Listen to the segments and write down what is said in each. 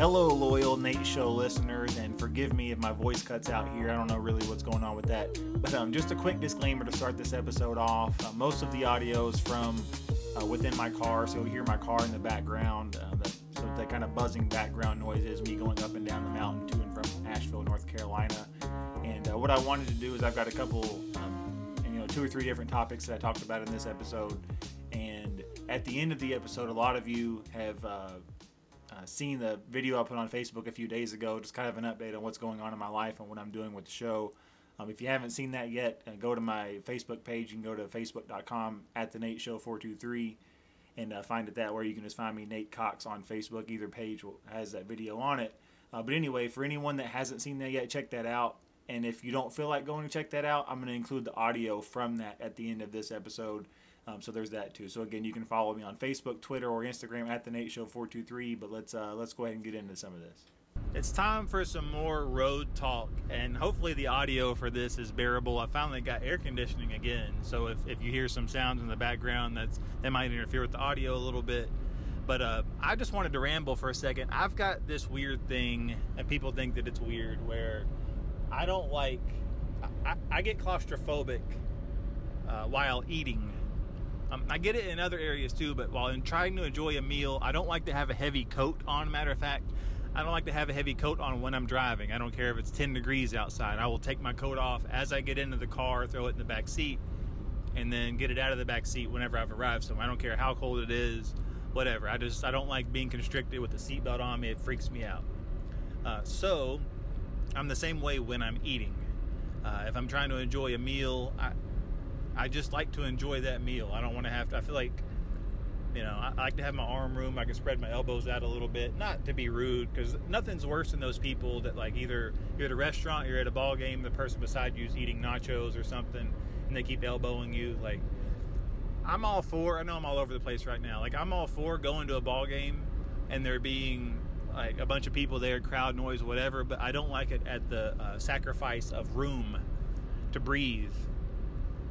Hello, loyal Nate Show listeners, and forgive me if my voice cuts out here. I don't know really what's going on with that. But um, just a quick disclaimer to start this episode off. Uh, most of the audio is from uh, within my car, so you'll hear my car in the background. Uh, that, so that kind of buzzing background noise is me going up and down the mountain to and from Asheville, North Carolina. And uh, what I wanted to do is I've got a couple, um, you know, two or three different topics that I talked about in this episode. And at the end of the episode, a lot of you have uh, seen the video I put on Facebook a few days ago, just kind of an update on what's going on in my life and what I'm doing with the show. Um, if you haven't seen that yet, uh, go to my Facebook page. You can go to facebook.com at the Nate Show 423 and uh, find it that way. you can just find me, Nate Cox, on Facebook. Either page will, has that video on it. Uh, but anyway, for anyone that hasn't seen that yet, check that out. And if you don't feel like going to check that out, I'm going to include the audio from that at the end of this episode. Um, so there's that too. So again, you can follow me on Facebook, Twitter, or Instagram at the Nate Show 423. But let's uh, let's go ahead and get into some of this. It's time for some more road talk, and hopefully the audio for this is bearable. I finally got air conditioning again, so if, if you hear some sounds in the background, that's that might interfere with the audio a little bit. But uh, I just wanted to ramble for a second. I've got this weird thing, and people think that it's weird, where I don't like. I, I get claustrophobic uh, while eating. Um, I get it in other areas too, but while in trying to enjoy a meal, I don't like to have a heavy coat on. Matter of fact, I don't like to have a heavy coat on when I'm driving. I don't care if it's 10 degrees outside. I will take my coat off as I get into the car, throw it in the back seat, and then get it out of the back seat whenever I've arrived. So I don't care how cold it is, whatever. I just I don't like being constricted with the seatbelt on me. It freaks me out. Uh, so I'm the same way when I'm eating. Uh, if I'm trying to enjoy a meal, I I just like to enjoy that meal. I don't want to have to. I feel like you know, I, I like to have my arm room. I can spread my elbows out a little bit, not to be rude, because nothing's worse than those people that like either you're at a restaurant, you're at a ball game, the person beside you is eating nachos or something, and they keep elbowing you. Like, I'm all for. I know I'm all over the place right now. Like, I'm all for going to a ball game and there being like a bunch of people there, crowd noise, whatever. But I don't like it at the uh, sacrifice of room to breathe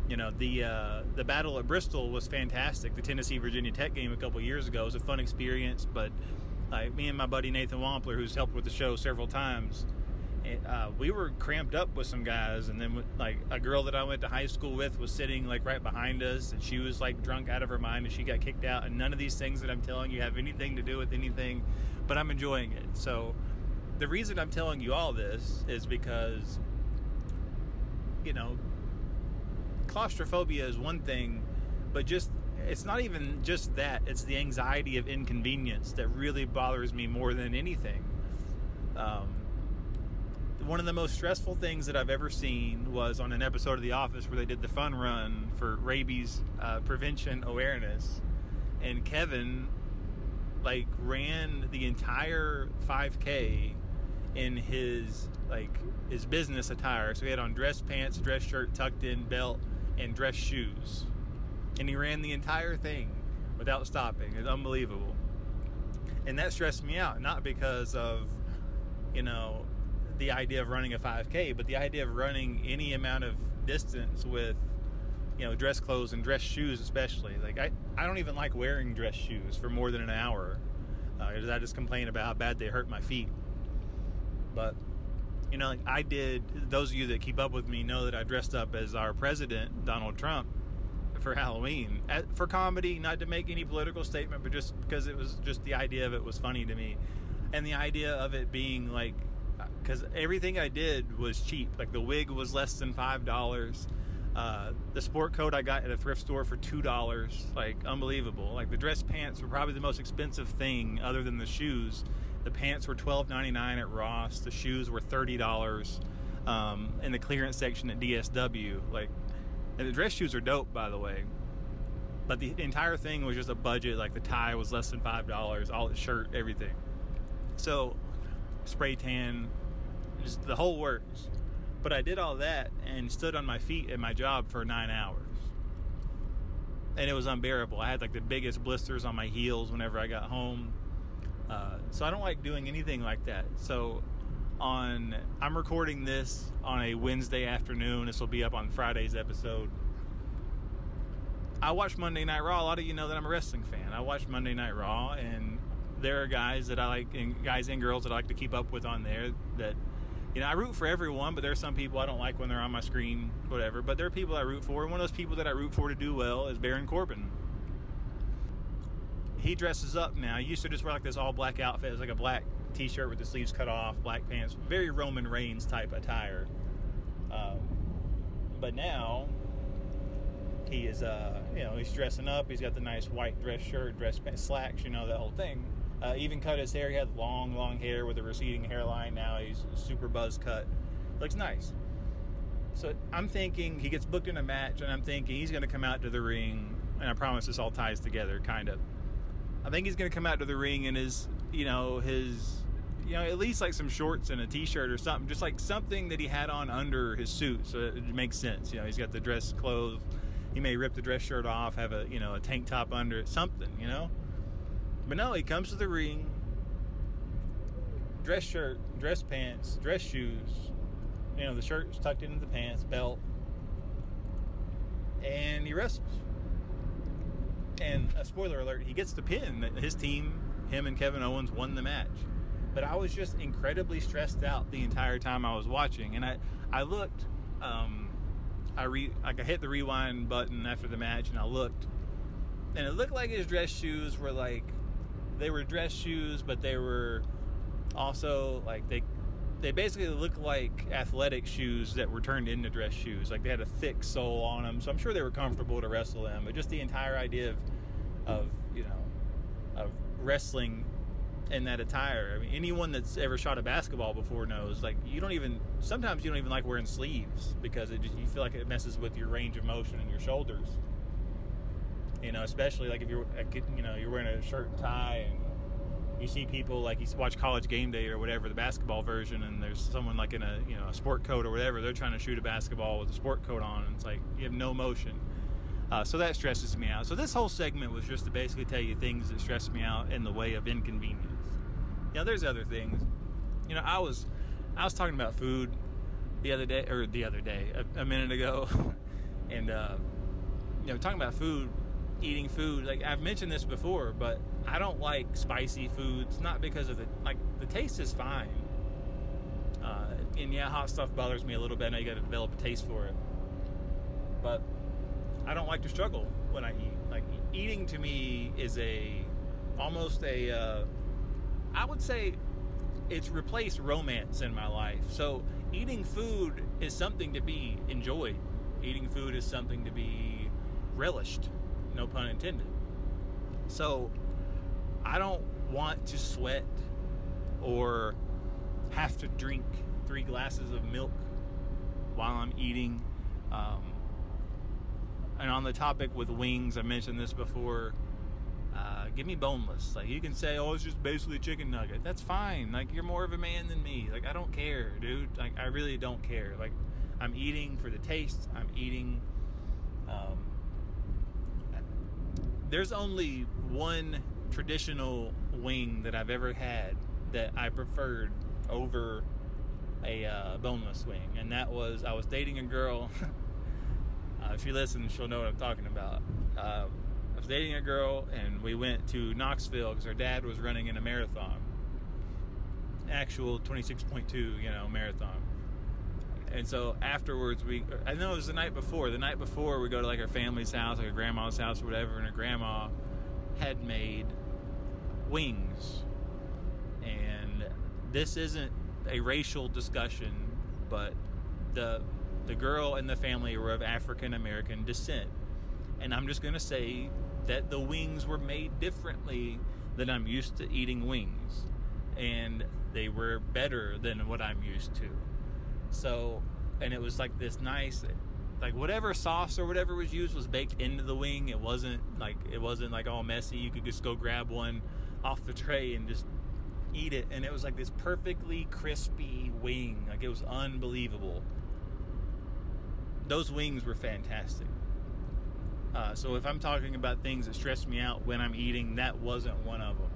you know the uh, the battle at Bristol was fantastic. The Tennessee Virginia Tech game a couple years ago was a fun experience. But like me and my buddy Nathan Wampler, who's helped with the show several times, it, uh, we were cramped up with some guys. And then like a girl that I went to high school with was sitting like right behind us, and she was like drunk out of her mind, and she got kicked out. And none of these things that I'm telling you have anything to do with anything, but I'm enjoying it. So the reason I'm telling you all this is because you know claustrophobia is one thing, but just it's not even just that. It's the anxiety of inconvenience that really bothers me more than anything. Um, one of the most stressful things that I've ever seen was on an episode of The Office where they did the fun run for rabies uh, prevention awareness, and Kevin like ran the entire 5K in his like his business attire. So he had on dress pants, dress shirt, tucked in belt, and dress shoes. And he ran the entire thing without stopping. It's unbelievable. And that stressed me out, not because of, you know, the idea of running a 5K, but the idea of running any amount of distance with, you know, dress clothes and dress shoes, especially. Like, I, I don't even like wearing dress shoes for more than an hour uh, I just complain about how bad they hurt my feet. But you know, like I did. Those of you that keep up with me know that I dressed up as our president, Donald Trump, for Halloween for comedy, not to make any political statement, but just because it was just the idea of it was funny to me, and the idea of it being like, because everything I did was cheap. Like the wig was less than five dollars. Uh, the sport coat I got at a thrift store for two dollars, like unbelievable. Like the dress pants were probably the most expensive thing other than the shoes the pants were $12.99 at Ross. The shoes were $30 um, in the clearance section at DSW. Like, and the dress shoes are dope, by the way. But the entire thing was just a budget. Like the tie was less than five dollars, all the shirt, everything. So, spray tan, just the whole works. But I did all that and stood on my feet at my job for nine hours. And it was unbearable. I had like the biggest blisters on my heels whenever I got home. Uh, so I don't like doing anything like that. So on I'm recording this on a Wednesday afternoon. This will be up on Friday's episode. I watch Monday Night Raw. A lot of you know that I'm a wrestling fan. I watch Monday Night Raw, and there are guys that I like, and guys and girls that I like to keep up with on there. That you know, I root for everyone, but there are some people I don't like when they're on my screen, whatever. But there are people I root for, and one of those people that I root for to do well is Baron Corbin. He dresses up now. He used to just wear like this all black outfit, it's like a black t-shirt with the sleeves cut off, black pants, very Roman Reigns type attire. Um, but now he is, uh, you know, he's dressing up. He's got the nice white dress shirt, dress pants, slacks, you know, that whole thing. Uh, even cut his hair. He had long, long hair with a receding hairline. Now he's super buzz cut. Looks nice. So I'm thinking he gets booked in a match, and I'm thinking he's going to come out to the ring. And I promise this all ties together, kind of. I think he's going to come out to the ring in his, you know, his, you know, at least like some shorts and a t-shirt or something, just like something that he had on under his suit, so it makes sense. You know, he's got the dress clothes. He may rip the dress shirt off, have a, you know, a tank top under it, something, you know. But no, he comes to the ring, dress shirt, dress pants, dress shoes. You know, the shirt's tucked into the pants, belt, and he wrestles. And a spoiler alert, he gets the pin. His team, him and Kevin Owens, won the match. But I was just incredibly stressed out the entire time I was watching, and I I looked. Um, I re like I hit the rewind button after the match, and I looked, and it looked like his dress shoes were like they were dress shoes, but they were also like they they basically looked like athletic shoes that were turned into dress shoes. Like they had a thick sole on them, so I'm sure they were comfortable to wrestle in. But just the entire idea of of you know of wrestling in that attire. I mean, anyone that's ever shot a basketball before knows like you don't even sometimes you don't even like wearing sleeves because it just you feel like it messes with your range of motion in your shoulders. You know, especially like if you're you know you're wearing a shirt and tie and you see people like you watch college game day or whatever the basketball version and there's someone like in a you know a sport coat or whatever they're trying to shoot a basketball with a sport coat on and it's like you have no motion. Uh, so that stresses me out. So this whole segment was just to basically tell you things that stress me out in the way of inconvenience. Know there's other things. You know i was i was talking about food the other day or the other day a, a minute ago and uh, you know talking about food eating food. Like i've mentioned this before but i don't like spicy foods not because of the like the taste is fine. Uh, and yeah hot stuff bothers me a little bit. I know you got to develop a taste for it. But i don't like to struggle when i eat. Like eating to me is a almost a uh, I would say it's replaced romance in my life. So eating food is something to be enjoyed. Eating food is something to be relished no pun intended. So I don't want to sweat or have to drink three glasses of milk while I'm eating. Um, and on the topic with wings, I mentioned this before. Uh, give me boneless. Like you can say, oh, it's just basically chicken nugget. That's fine. Like you're more of a man than me. Like I don't care, dude. Like I really don't care. Like I'm eating for the taste. I'm eating. Um, there's only one traditional wing that I've ever had that I preferred over a uh, boneless wing, and that was I was dating a girl. uh, if she listens, she'll know what I'm talking about. Uh, I was dating a girl, and we went to Knoxville because her dad was running in a marathon, actual 26.2, you know, marathon. And so afterwards, we I know it was the night before. The night before, we go to like her family's house, like her grandma's house or whatever, and her grandma had made wings. And this isn't a racial discussion, but the the girl and the family were of African American descent. And I'm just going to say that the wings were made differently than I'm used to eating wings. And they were better than what I'm used to. So, and it was like this nice, like whatever sauce or whatever was used was baked into the wing. It wasn't like it wasn't like all messy. You could just go grab one off the tray and just eat it, and it was like this perfectly crispy wing. Like it was unbelievable. Those wings were fantastic. Uh, so if I'm talking about things that stress me out when I'm eating, that wasn't one of them.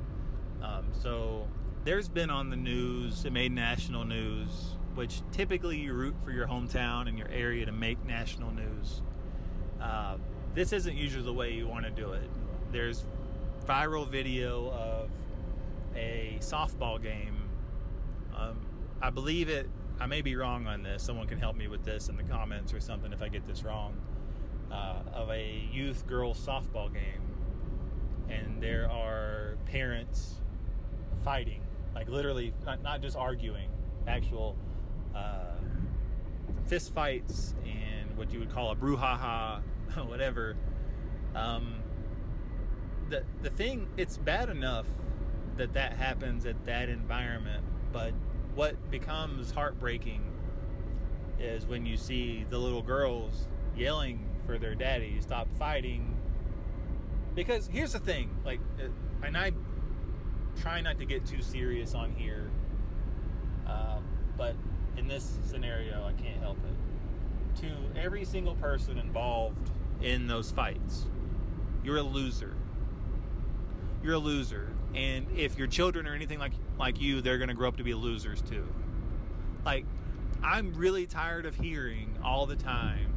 Um, so there's been on the news. It made national news which typically you root for your hometown and your area to make national news. Uh, this isn't usually the way you want to do it. There's viral video of a softball game. Um, I believe it. I may be wrong on this. Someone can help me with this in the comments or something if I get this wrong. Uh, of a youth girls softball game, and there are parents fighting, like literally, not, not just arguing, actual uh, fist fights and what you would call a brouhaha, whatever. Um, the the thing, it's bad enough that that happens at that environment, but what becomes heartbreaking is when you see the little girls yelling for their daddy stop fighting because here's the thing like uh, and i try not to get too serious on here uh, but in this scenario i can't help it to every single person involved in those fights you're a loser. You're a loser. And if your children are anything like like you they're going to grow up to be losers too. Like i'm really tired of hearing all the time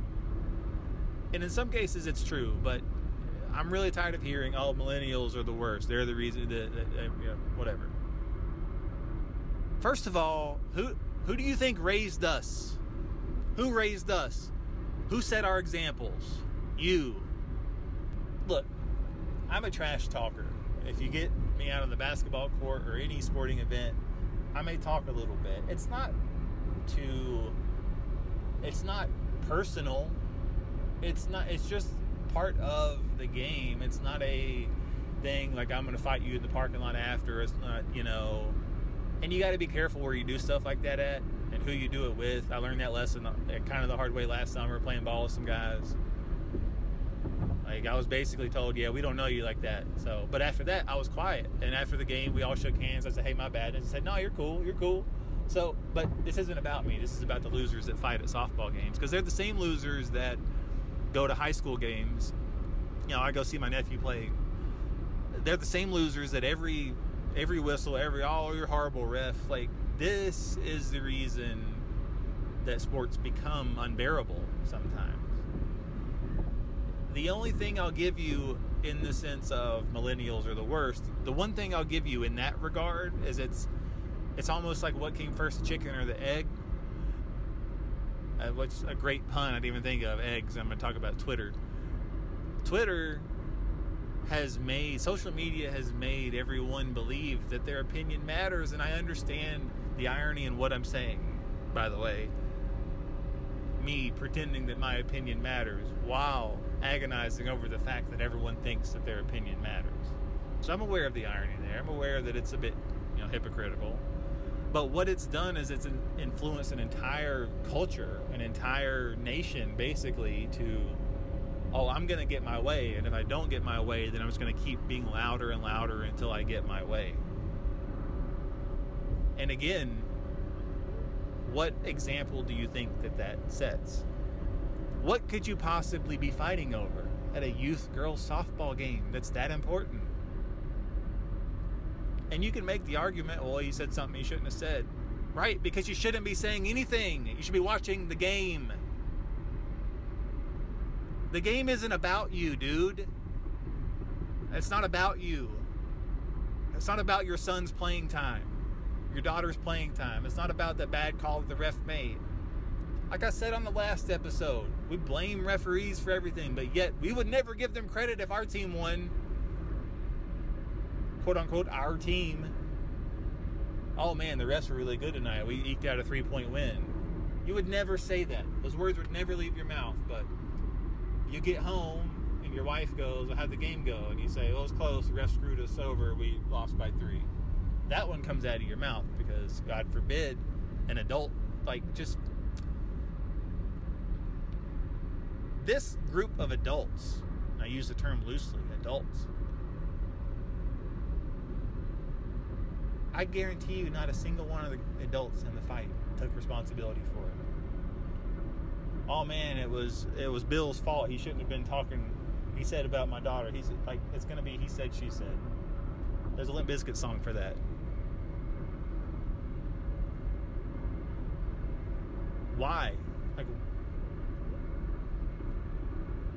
and in some cases it's true but i'm really tired of hearing oh millennials are the worst. They're the reason that, whatever. First of all who who do you think raised us who raised us who set our examples you look i'm a trash talker if you get me out on the basketball court or any sporting event, I may talk a little bit. It's not too it's not personal. It's not it's just part of the game. It's not a thing like I'm going to fight you in the parking lot after. It's not, you know. And you got to be careful where you do stuff like that at and who you do it with. I learned that lesson uh, kind of the hard way last summer playing ball with some guys like I was basically told, yeah, we don't know you like that. So, but after that, I was quiet. And after the game, we all shook hands. I said, hey, my bad. And I said, no, you're cool. You're cool. So, but this isn't about me. This is about the losers that fight at softball games because they're the same losers that go to high school games. You know, I go see my nephew play. They're the same losers that every every whistle, every all you're horrible ref. Like this is the reason that sports become unbearable sometimes the only thing I'll give you in the sense of millennials are the worst, the one thing I'll give you in that regard is it's it's almost like what came first, the chicken or the egg. Uh, which a great pun I didn't even think of eggs. I'm going to talk about Twitter. Twitter has made social media has made everyone believe that their opinion matters, and I understand the irony in what I'm saying. By the way, me pretending that my opinion matters while agonizing over the fact that everyone thinks that their opinion matters. So I'm aware of the irony there. I'm aware that it's a bit, you know, hypocritical. But what it's done is it's influenced an entire culture, an entire nation, basically, to, oh, I'm going to get my way. And if I don't get my way, then I'm just going to keep being louder and louder until I get my way. And again, what example do you think that that sets? What could you possibly be fighting over at a youth girls softball game that's that important? And you can make the argument, well, you said something you shouldn't have said. Right, because you shouldn't be saying anything. You should be watching the game. The game isn't about you, dude. It's not about you. It's not about your son's playing time, your daughter's playing time. It's not about the bad call that the ref made. Like I said on the last episode, we blame referees for everything, but yet we would never give them credit if our team won. Quote unquote, our team. Oh man, the refs were really good tonight. We eked out a three point win. You would never say that. Those words would never leave your mouth, but you get home and your wife goes, How'd the game go? And you say, oh, Well, it was close. The ref screwed us over. We lost by three. That one comes out of your mouth because, God forbid, an adult, like, just this group of adults, I use the term loosely, adults, I guarantee you not a single one of the adults in the fight took responsibility for it. Oh man, it was it was Bill's fault. He shouldn't have been talking. He said about my daughter. He's like, it's gonna be. He said, she said. There's a Limp Bizkit song for that. Why? Like,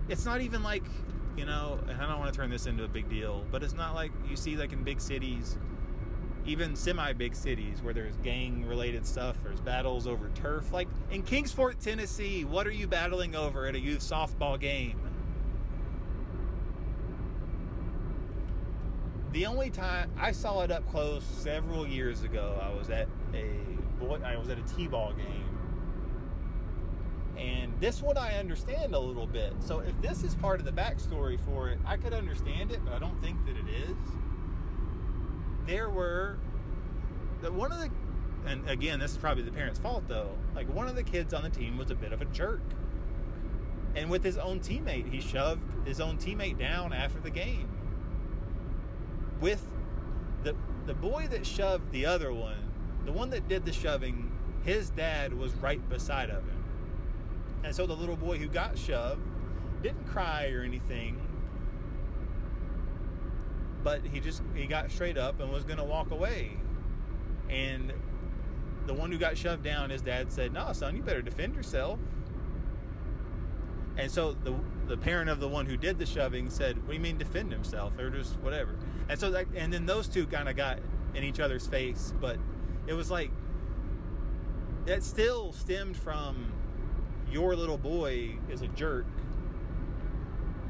it's not even like you know and i don't want to turn this into a big deal but it's not like you see like in big cities even semi big cities where there's gang related stuff, there's battles over turf. Like in Kingsport, Tennessee, what are you battling over at a youth softball game? The only time I saw it up close several years ago, I was at a boy, I was at a t-ball game, and this one I understand a little bit. So if this is part of the backstory for it, I could understand it, but I don't think that it is. There were one of the, and again, this is probably the parents' fault though. Like one of the kids on the team was a bit of a jerk, and with his own teammate, he shoved his own teammate down after the game with the the boy that shoved the other one, the one that did the shoving, his dad was right beside of him. And so the little boy who got shoved didn't cry or anything. But he just he got straight up and was going to walk away. And the one who got shoved down, his dad said, "No, son, you better defend yourself." And so the the parent of the one who did the shoving said, "What do you mean defend himself?" Or just whatever. And so that, and then those two kind of got in each other's face, but it was like that still stemmed from your little boy is a jerk,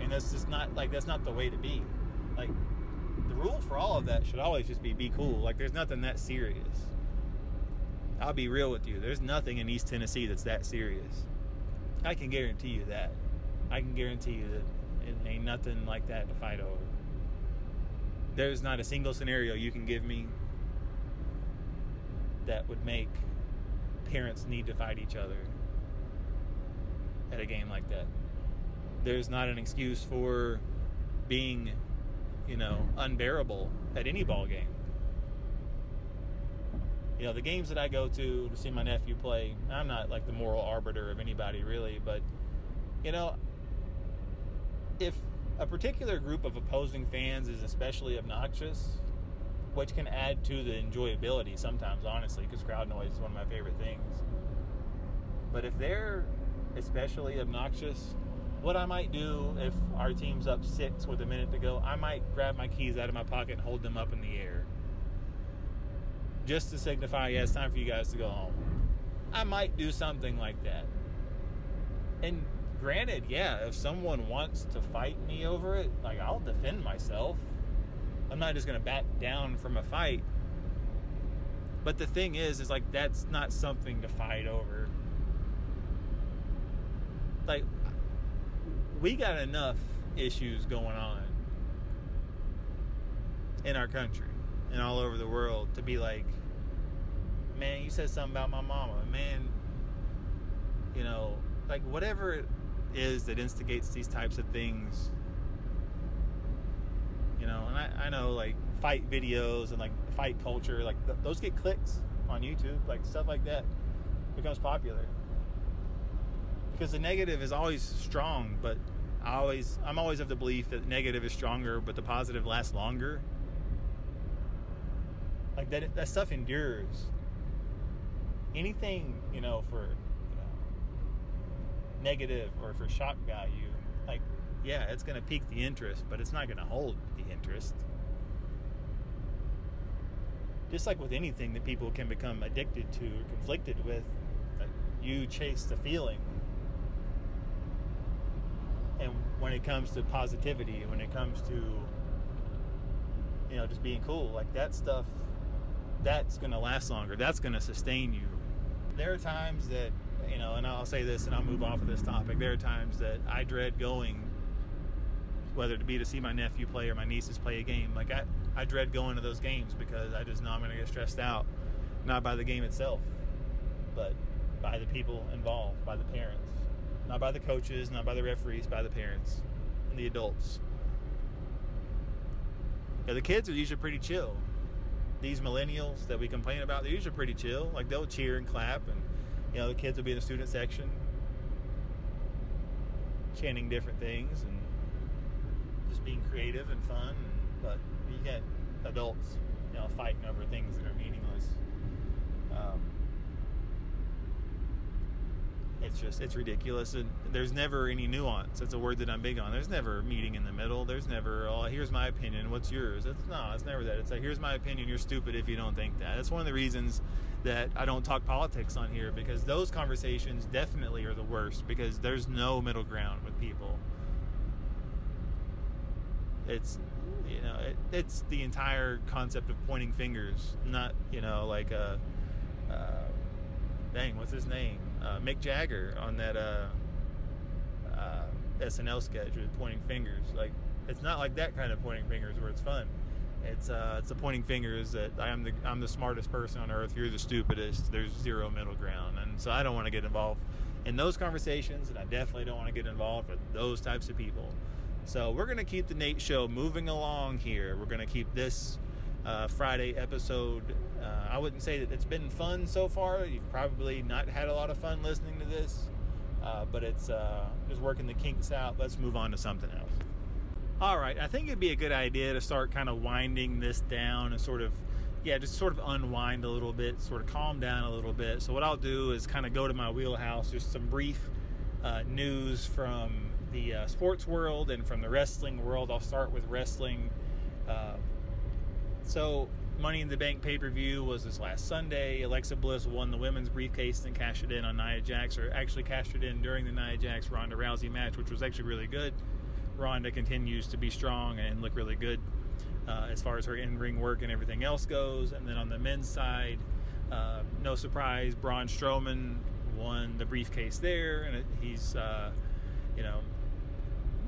and that's just not like that's not the way to be. Like the rule for all of that should always just be be cool. Like there's nothing that serious. I'll be real with you. There's nothing in East Tennessee that's that serious. I can guarantee you that. I can guarantee you that it ain't nothing like that to fight over. There's not a single scenario you can give me that would make parents need to fight each other at a game like that. There's not an excuse for being, you know, unbearable at any ball game. You know, the games that I go to to see my nephew play, I'm not like the moral arbiter of anybody really, but you know, if a particular group of opposing fans is especially obnoxious, which can add to the enjoyability sometimes, honestly, because crowd noise is one of my favorite things. But if they're especially obnoxious, what I might do if our team's up six with a minute to go, I might grab my keys out of my pocket and hold them up in the air. Just to signify, yeah, it's time for you guys to go home. I might do something like that. And granted, yeah, if someone wants to fight me over it, like I'll defend myself. I'm not just gonna back down from a fight. But the thing is, is like that's not something to fight over. Like we got enough issues going on in our country and all over the world to be like, man, you said something about my mama, man. You know, like whatever it is that instigates these types of things. You know, and I, I know like fight videos and like fight culture, like th- those get clicks on YouTube, like stuff like that becomes popular. Because the negative is always strong, but I always I'm always of the belief that negative is stronger, but the positive lasts longer. Like that that stuff endures. Anything, you know, for negative or for shock value, like, yeah, it's going to pique the interest, but it's not going to hold the interest. Just like with anything that people can become addicted to or conflicted with, like you chase the feeling. And when it comes to positivity, when it comes to, you know, just being cool, like that stuff, that's going to last longer. That's going to sustain you. There are times that you know, and I'll say this and I'll move off of this topic. There are times that I dread going, whether it be to see my nephew play or my nieces play a game. Like I, I dread going to those games because I just know I'm going to get stressed out, not by the game itself, but by the people involved, by the parents, not by the coaches, not by the referees, by the parents and the adults. Yeah, the kids are usually pretty chill. These millennials that we complain about, they're usually pretty chill. Like they'll cheer and clap and you know, the kids will be in the student section chanting different things and just being creative and fun. But you get adults, you know, fighting over things that are meaningless. Um, it's just it's ridiculous. And there's never any nuance. It's a word that i'm big on. There's never meeting in the middle. There's never oh here's my opinion. What's yours? It's no it's never that. It's like here's my opinion. You're stupid if you don't think that. That's one of the reasons that i don't talk politics on here because those conversations definitely are the worst because there's no middle ground with people. It's you know it, it's the entire concept of pointing fingers not you know like a uh, dang what's his name uh, Mick Jagger on that uh, uh, SNL sketch with pointing fingers. Like it's not like that kind of pointing fingers where it's fun. It's uh, it's the pointing fingers that I am the I'm the smartest person on earth. You're the stupidest. There's zero middle ground, and so I don't want to get involved in those conversations, and I definitely don't want to get involved with those types of people. So we're gonna keep the Nate Show moving along here. We're gonna keep this uh, Friday episode. Uh, I wouldn't say that it's been fun so far. You've probably not had a lot of fun listening to this, uh, but it's uh, just working the kinks out. Let's move on to something else. All right, I think it'd be a good idea to start kind of winding this down and sort of, yeah, just sort of unwind a little bit, sort of calm down a little bit. So, what I'll do is kind of go to my wheelhouse, just some brief uh, news from the uh, sports world and from the wrestling world. I'll start with wrestling. So, Money in the Bank pay per view was this last Sunday. Alexa Bliss won the women's briefcase and cashed it in on Nia Jax, or actually cashed it in during the Nia Jax Ronda Rousey match, which was actually really good. Ronda continues to be strong and look really good uh, as far as her in ring work and everything else goes. And then on the men's side, uh, no surprise, Braun Strowman won the briefcase there, and he's, uh, you know,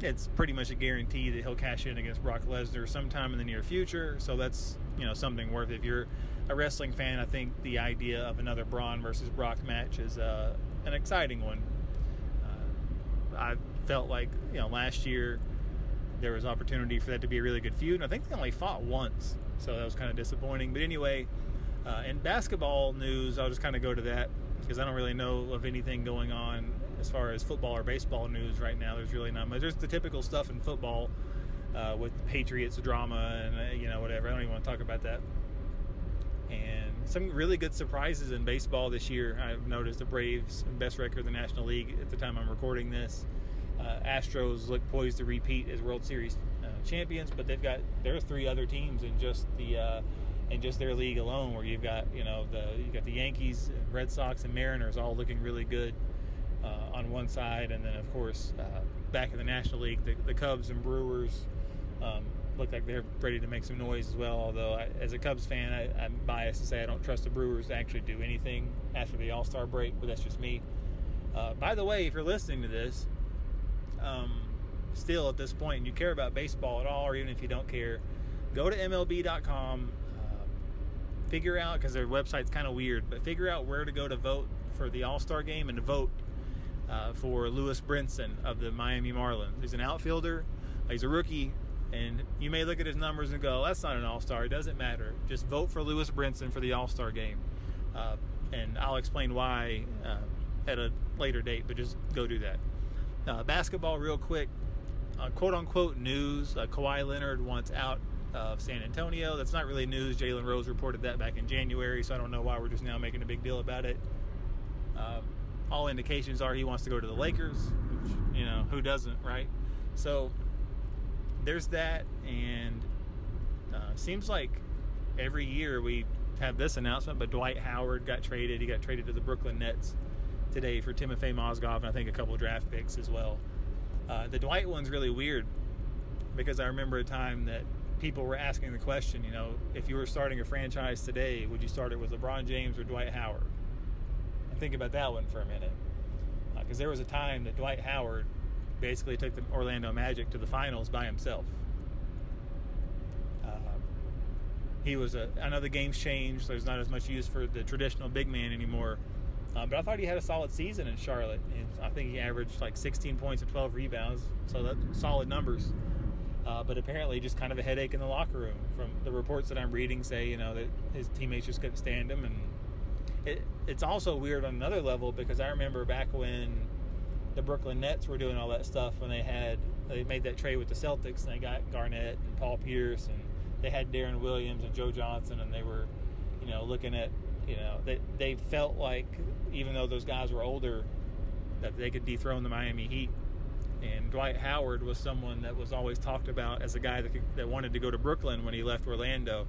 it's pretty much a guarantee that he'll cash in against Brock Lesnar sometime in the near future. So that's you know something worth. It. If you're a wrestling fan, I think the idea of another Braun versus Brock match is uh, an exciting one. Uh, I felt like you know last year there was opportunity for that to be a really good feud, and I think they only fought once, so that was kind of disappointing. But anyway, uh, in basketball news, I'll just kind of go to that because I don't really know of anything going on as far as football or baseball news right now. There's really not much. There's the typical stuff in football uh, with Patriots drama and uh, you know whatever. I don't even want to talk about that. And some really good surprises in baseball this year. I've noticed the Braves best record in the National League at the time I'm recording this. Uh, Astros look poised to repeat as World Series uh, champions, but they've got there are three other teams in just the uh, in just their league alone, where you've got you know the you got the Yankees, Red Sox, and Mariners all looking really good on one side, and then of course uh, back in the National League, the, the Cubs and Brewers um, look like they're ready to make some noise as well. Although, I, as a Cubs fan, I, am biased to say I don't trust the Brewers to actually do anything after the All Star break, but that's just me. Uh, by the way, if you're listening to this, um, still at this point, and you care about baseball at all, or even if you don't care, go to MLB.com. Uh, figure out because their website's kind of weird, but figure out where to go to vote for the All Star game and to vote uh, for Lewis Brinson of the Miami Marlins. He's an outfielder. He's a rookie, and you may look at his numbers and go, "That's not an All Star." It doesn't matter. Just vote for Lewis Brinson for the All Star game, uh, and I'll explain why uh, at a later date. But just go do that. Uh, basketball, real quick. Uh, quote unquote news: uh, Kawhi Leonard wants out of San Antonio. That's not really news. Jalen Rose reported that back in January, so I don't know why we're just now making a big deal about it. All indications are he wants to go to the Lakers, which, you know, who doesn't, right? So there's that, and uh, seems like every year we have this announcement, but Dwight Howard got traded. He got traded to the Brooklyn Nets today for Timofey Mozgov and I think a couple draft picks as well. Uh, the Dwight one's really weird because I remember a time that people were asking the question, you know, if you were starting a franchise today, would you start it with LeBron James or Dwight Howard? Think about that one for a minute. Because uh, there was a time that Dwight Howard basically took the Orlando Magic to the finals by himself. Uh, he was a. I know the game's changed. There's not as much use for the traditional big man anymore. Uh, but I thought he had a solid season in Charlotte. And I think he averaged like 16 points and 12 rebounds, so that's solid numbers. Uh, but apparently, just kind of a headache in the locker room. From the reports that I'm reading, say you know that his teammates just couldn't stand him, and it, it's also weird on another level because I remember back when the Brooklyn Nets were doing all that stuff when they had they made that trade with the Celtics and they got Garnett and Paul Pierce and they had Deron Williams and Joe Johnson and they were you know looking at you know they they felt like even though those guys were older that they could dethrone the Miami Heat. And Dwight Howard was someone that was always talked about as a guy that, could, that wanted to go to Brooklyn when he left Orlando.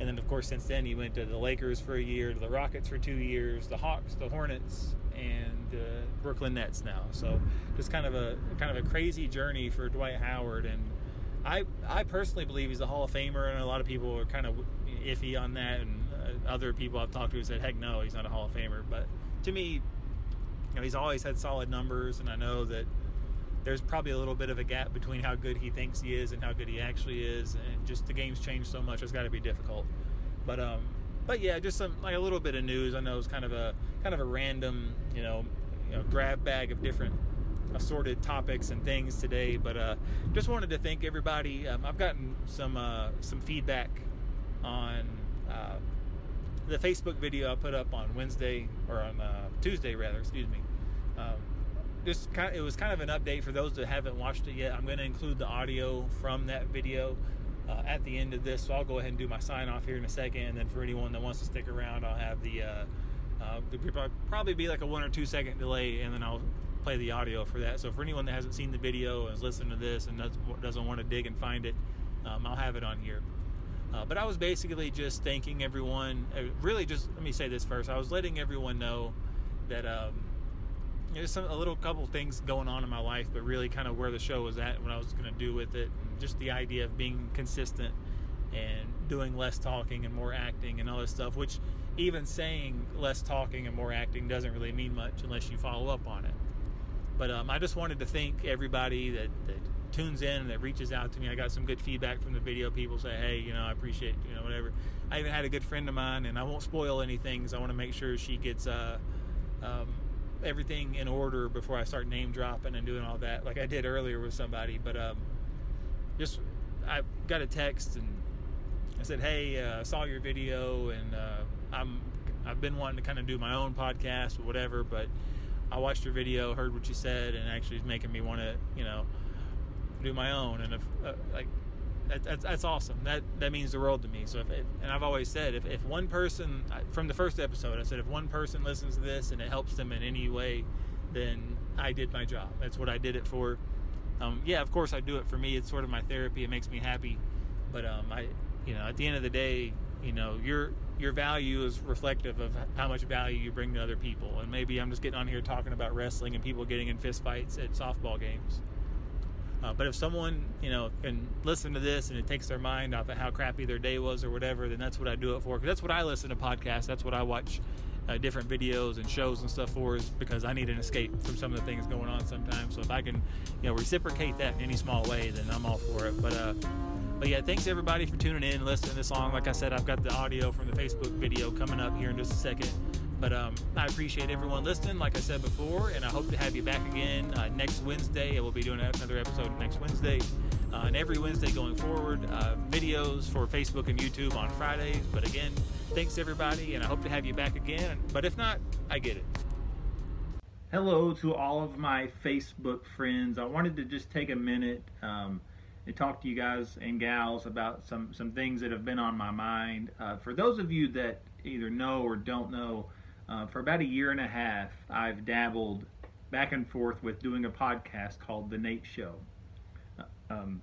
And then, of course, since then, he went to the Lakers for a year, to the Rockets for two years, the Hawks, the Hornets, and uh, Brooklyn Nets now. So just kind of a kind of a crazy journey for Dwight Howard. And I I personally believe he's a Hall of Famer, and a lot of people are kind of iffy on that. And uh, other people I've talked to said, heck no, he's not a Hall of Famer. But to me, you know, he's always had solid numbers, and I know that there's probably a little bit of a gap between how good he thinks he is and how good he actually is, and just the game's changed so much, it's got to be difficult. But um, but yeah, just some like a little bit of news. I know it's kind of a kind of a random, you know, you know, grab bag of different assorted topics and things today. But uh, just wanted to thank everybody. Um, I've gotten some uh, some feedback on uh, the Facebook video I put up on Wednesday or on uh, Tuesday rather. Excuse me. Um, just kind of, it was kind of an update for those that haven't watched it yet. I'm going to include the audio from that video uh, at the end of this. So I'll go ahead and do my sign off here in a second. And then for anyone that wants to stick around, I'll have the, uh, uh, probably be like a one or two second delay and then I'll play the audio for that. So for anyone that hasn't seen the video and is listening to this and doesn't want to dig and find it, um, I'll have it on here. Uh, but I was basically just thanking everyone. Uh, really, just let me say this first. I was letting everyone know that um, there's some a little couple things going on in my life, but really kind of where the show was at, what I was going to do with it, just the idea of being consistent and doing less talking and more acting and all this stuff. Which even saying less talking and more acting doesn't really mean much unless you follow up on it. But um, I just wanted to thank everybody that, that tunes in and that reaches out to me. I got some good feedback from the video. People say, "Hey, you know, I appreciate you know whatever." I even had a good friend of mine, and I won't spoil anything because I want to make sure she gets. Uh, um, everything in order before I start name dropping and doing all that, like I did earlier with somebody. But um, just I got a text and I said, "Hey, uh, saw your video and uh, I'm I've been wanting to kind of do my own podcast or whatever, but I watched your video, heard what you said, and actually is making me want to, you know, do my own. And if uh, like that, that's, that's awesome. That that means the world to me. So if it, and I've always said if, if one person from the first episode, I said if one person listens to this and it helps them in any way, then I did my job. That's what I did it for. Um, yeah, of course I do it for me. It's sort of my therapy. It makes me happy. But um, I, you know, at the end of the day, you know, your your value is reflective of how much value you bring to other people. And maybe I'm just getting on here talking about wrestling and people getting in fistfights at softball games. Uh, but if someone, you know, can listen to this and it takes their mind off of how crappy their day was or whatever, then that's what I do it for. Because that's what I listen to podcasts. That's what I watch uh, different videos and shows and stuff for is because I need an escape from some of the things going on sometimes. So if I can, you know, reciprocate that in any small way, then I'm all for it. But uh, but yeah, thanks everybody for tuning in and listening to this song. Like I said, I've got the audio from the Facebook video coming up here in just a second. But um, I appreciate everyone listening, like I said before, and I hope to have you back again uh, next Wednesday. And We'll be doing another episode next Wednesday. Uh, and every Wednesday going forward, uh, videos for Facebook and YouTube on Fridays. But again, thanks everybody, and I hope to have you back again. But if not, I get it. Hello to all of my Facebook friends. I wanted to just take a minute um, and talk to you guys and gals about some, some things that have been on my mind. Uh, for those of you that either know or don't know, uh, for about a year and a half, I've dabbled back and forth with doing a podcast called The Nate Show. Uh, um,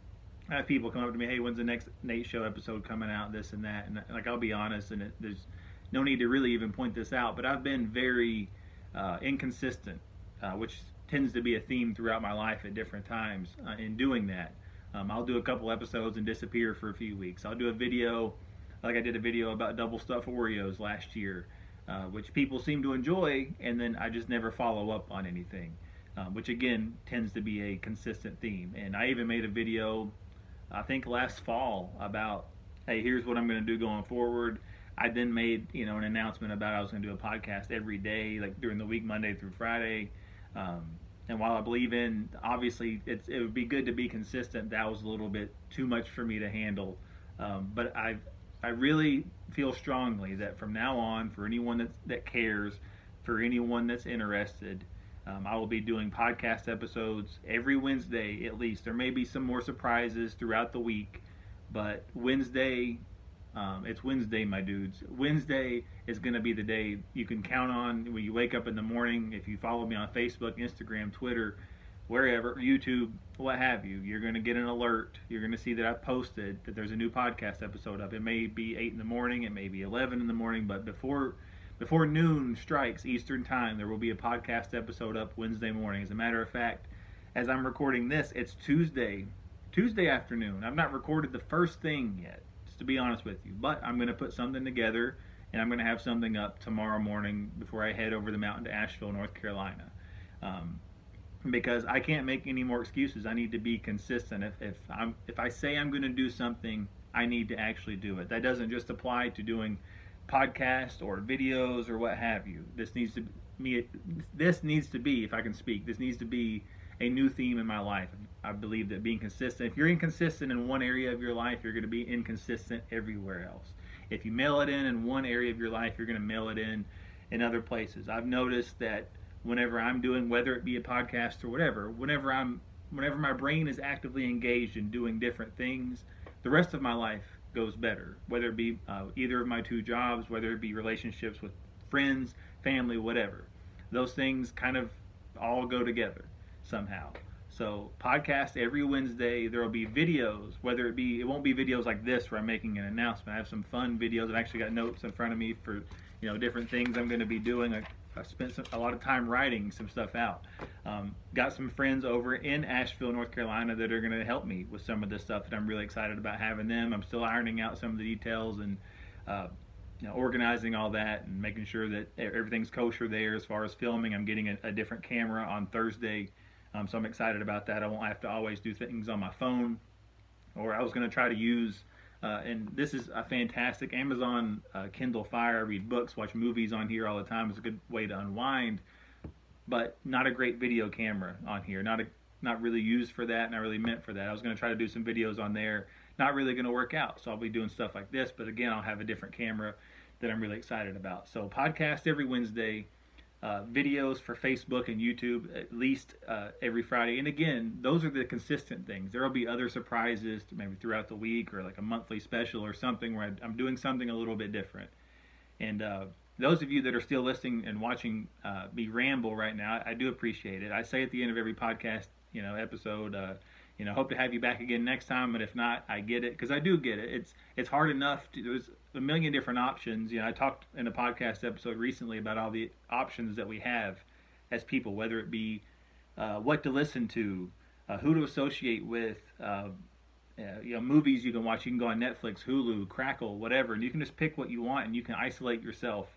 I have people come up to me, hey, when's the next Nate Show episode coming out? This and that, and like I'll be honest, and it, there's no need to really even point this out, but I've been very uh, inconsistent, uh, which tends to be a theme throughout my life at different times uh, in doing that. Um, I'll do a couple episodes and disappear for a few weeks. I'll do a video, like I did a video about double stuffed Oreos last year uh, which people seem to enjoy, and then I just never follow up on anything, um, which again tends to be a consistent theme. And I even made a video, I think last fall, about hey, here's what I'm going to do going forward. I then made you know an announcement about I was going to do a podcast every day, like during the week, Monday through Friday. Um, and while I believe in, obviously, it would be good to be consistent. That was a little bit too much for me to handle. Um, but I've I really feel strongly that from now on, for anyone that, that cares, for anyone that's interested, um, I will be doing podcast episodes every Wednesday at least. There may be some more surprises throughout the week, but Wednesday Um, it's Wednesday, my dudes. Wednesday is going to be the day you can count on when you wake up in the morning. If you follow me on Facebook, Instagram, Twitter, wherever, YouTube, what have you, you're going to get an alert. You're going to see that I've posted that there's a new podcast episode up. It may be 8 in the morning, it may be 11 in the morning, but before before noon strikes Eastern time, there will be a podcast episode up Wednesday morning. As a matter of fact, as I'm recording this, it's Tuesday, Tuesday afternoon. I've not recorded the first thing yet, just to be honest with you. But I'm going to put something together, and I'm going to have something up tomorrow morning before I head over the mountain to Asheville, North Carolina. Um, because I can't make any more excuses. I need to be consistent. If, if I'm if I say I'm going to do something, I need to actually do it. That doesn't just apply to doing podcasts or videos or what have you. This needs to me this needs to be, if I can speak, this needs to be a new theme in my life. I believe that being consistent, if you're inconsistent in one area of your life, you're going to be inconsistent everywhere else. If you mail it in in one area of your life, you're going to mail it in in other places. I've noticed that whenever I'm doing, whether it be a podcast or whatever, whenever I'm, whenever my brain is actively engaged in doing different things, the rest of my life goes better. Whether it be uh, either of my two jobs, whether it be relationships with friends, family, whatever, those things kind of all go together somehow. So podcast every Wednesday. There will be videos, whether it be it won't be videos like this where I'm making an announcement. I have some fun videos. I've actually got notes in front of me for you know different things I'm going to be doing. I, I spent some, a lot of time writing some stuff out. Um, got some friends over in Asheville, North Carolina, that are going to help me with some of this stuff that I'm really excited about having them. I'm still ironing out some of the details and uh, you know, organizing all that and making sure that everything's kosher there as far as filming. I'm getting a, a different camera on Thursday, um, so I'm excited about that. I won't have to always do things on my phone, or I was going to try to use uh, and this is a fantastic Amazon uh, Kindle Fire. I read books, watch movies on here all the time. It's a good way to unwind, but not a great video camera on here. Not a not really used for that. Not really meant for that. I was going to try to do some videos on there. Not really going to work out. So I'll be doing stuff like this. But again, I'll have a different camera that I'm really excited about. So podcast every Wednesday uh, videos for Facebook and YouTube at least uh, every Friday. And again, those are the consistent things. There will be other surprises maybe throughout the week or like a monthly special or something where I'm doing something a little bit different. And uh, those of you that are still listening and watching uh, me ramble right now, I do appreciate it. I say at the end of every podcast, you know, episode, uh, you know, hope to have you back again next time. But if not, I get it because I do get it. It's it's hard enough. To, there's a million different options. You know, I talked in a podcast episode recently about all the options that we have as people, whether it be uh, what to listen to, uh, who to associate with. Uh, you know, movies you can watch. You can go on Netflix, Hulu, Crackle, whatever, and you can just pick what you want, and you can isolate yourself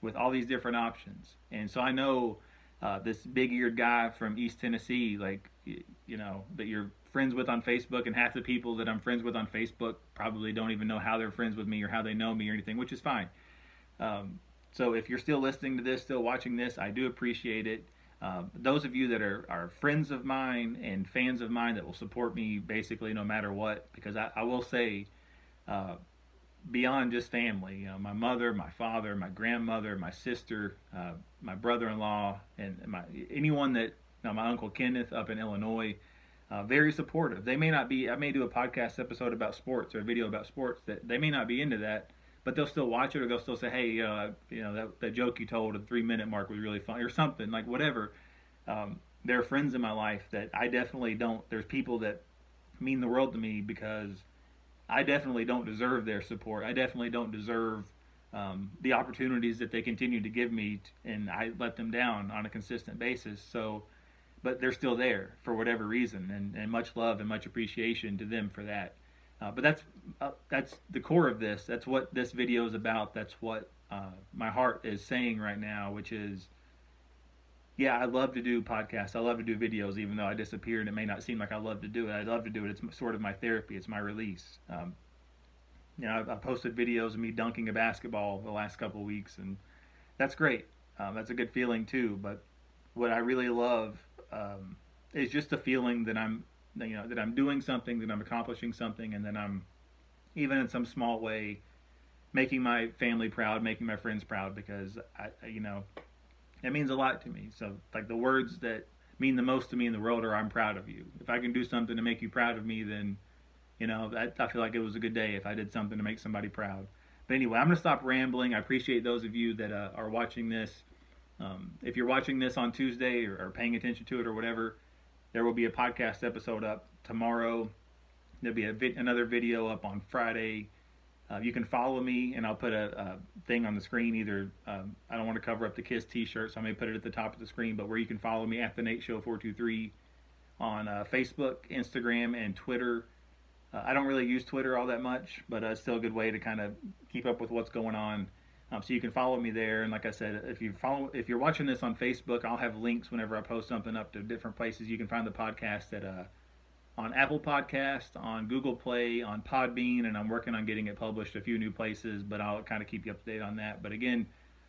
with all these different options. And so I know uh, this big-eared guy from East Tennessee, like you know, that you're friends with on Facebook, and half the people that I'm friends with on Facebook probably don't even know how they're friends with me or how they know me or anything, which is fine. Um, so if you're still listening to this, still watching this, I do appreciate it. Uh, those of you that are, are friends of mine and fans of mine that will support me basically no matter what, because I, I will say, uh, beyond just family, you know, my mother, my father, my grandmother, my sister, uh, my brother-in-law, and my anyone that, you my uncle Kenneth up in Illinois, uh, very supportive. They may not be. I may do a podcast episode about sports or a video about sports that they may not be into that, but they'll still watch it or they'll still say, "Hey, uh, you know that, that joke you told at the three minute mark was really funny" or something like whatever. Um, there are friends in my life that I definitely don't. There's people that mean the world to me because I definitely don't deserve their support. I definitely don't deserve um, the opportunities that they continue to give me, and I let them down on a consistent basis. So but they're still there for whatever reason, and, and much love and much appreciation to them for that. Uh, but that's uh, that's the core of this. That's what this video is about. That's what uh, my heart is saying right now, which is, yeah, I love to do podcasts. I love to do videos, even though I disappear and it may not seem like I love to do it. I love to do it. It's sort of my therapy. It's my release. Um, you know, I, posted videos of me dunking a basketball the last couple of weeks, and that's great. Um, that's a good feeling too. But what I really love um, it's just a feeling that I'm, you know, that I'm doing something, that I'm accomplishing something, and then I'm, even in some small way, making my family proud, making my friends proud, because I, you know, it means a lot to me. So, like the words that mean the most to me in the world are "I'm proud of you." If I can do something to make you proud of me, then You know, I, I feel like it was a good day if I did something to make somebody proud. But anyway, I'm going to stop rambling. I appreciate those of you that uh, are watching this. Um, if you're watching this on Tuesday or, or paying attention to it or whatever, there will be a podcast episode up tomorrow. There'll be vi- another video up on Friday. Uh, you can follow me, and I'll put a, a thing on the screen. Either um, I don't want to cover up the Kiss T-shirt, so I may put it at the top of the screen. But where you can follow me at the Nate Show four two three on uh, Facebook, Instagram, and Twitter. Uh, I don't really use Twitter all that much, but uh, it's still a good way to kind of keep up with what's going on. Um, so you can follow me there, and like I said, if you follow, if you're watching this on Facebook, I'll have links whenever I post something up to different places. You can find the podcast at uh, on Apple Podcast, on Google Play, on Podbean, and I'm working on getting it published a few new places, but I'll kind of keep you up to date on that. But again,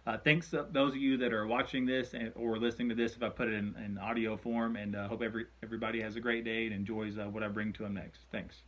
uh, thanks to those of you that are watching this and, or listening to this if I put it in, in audio form, and uh, hope every everybody has a great day and enjoys uh, what I bring to them next. Thanks.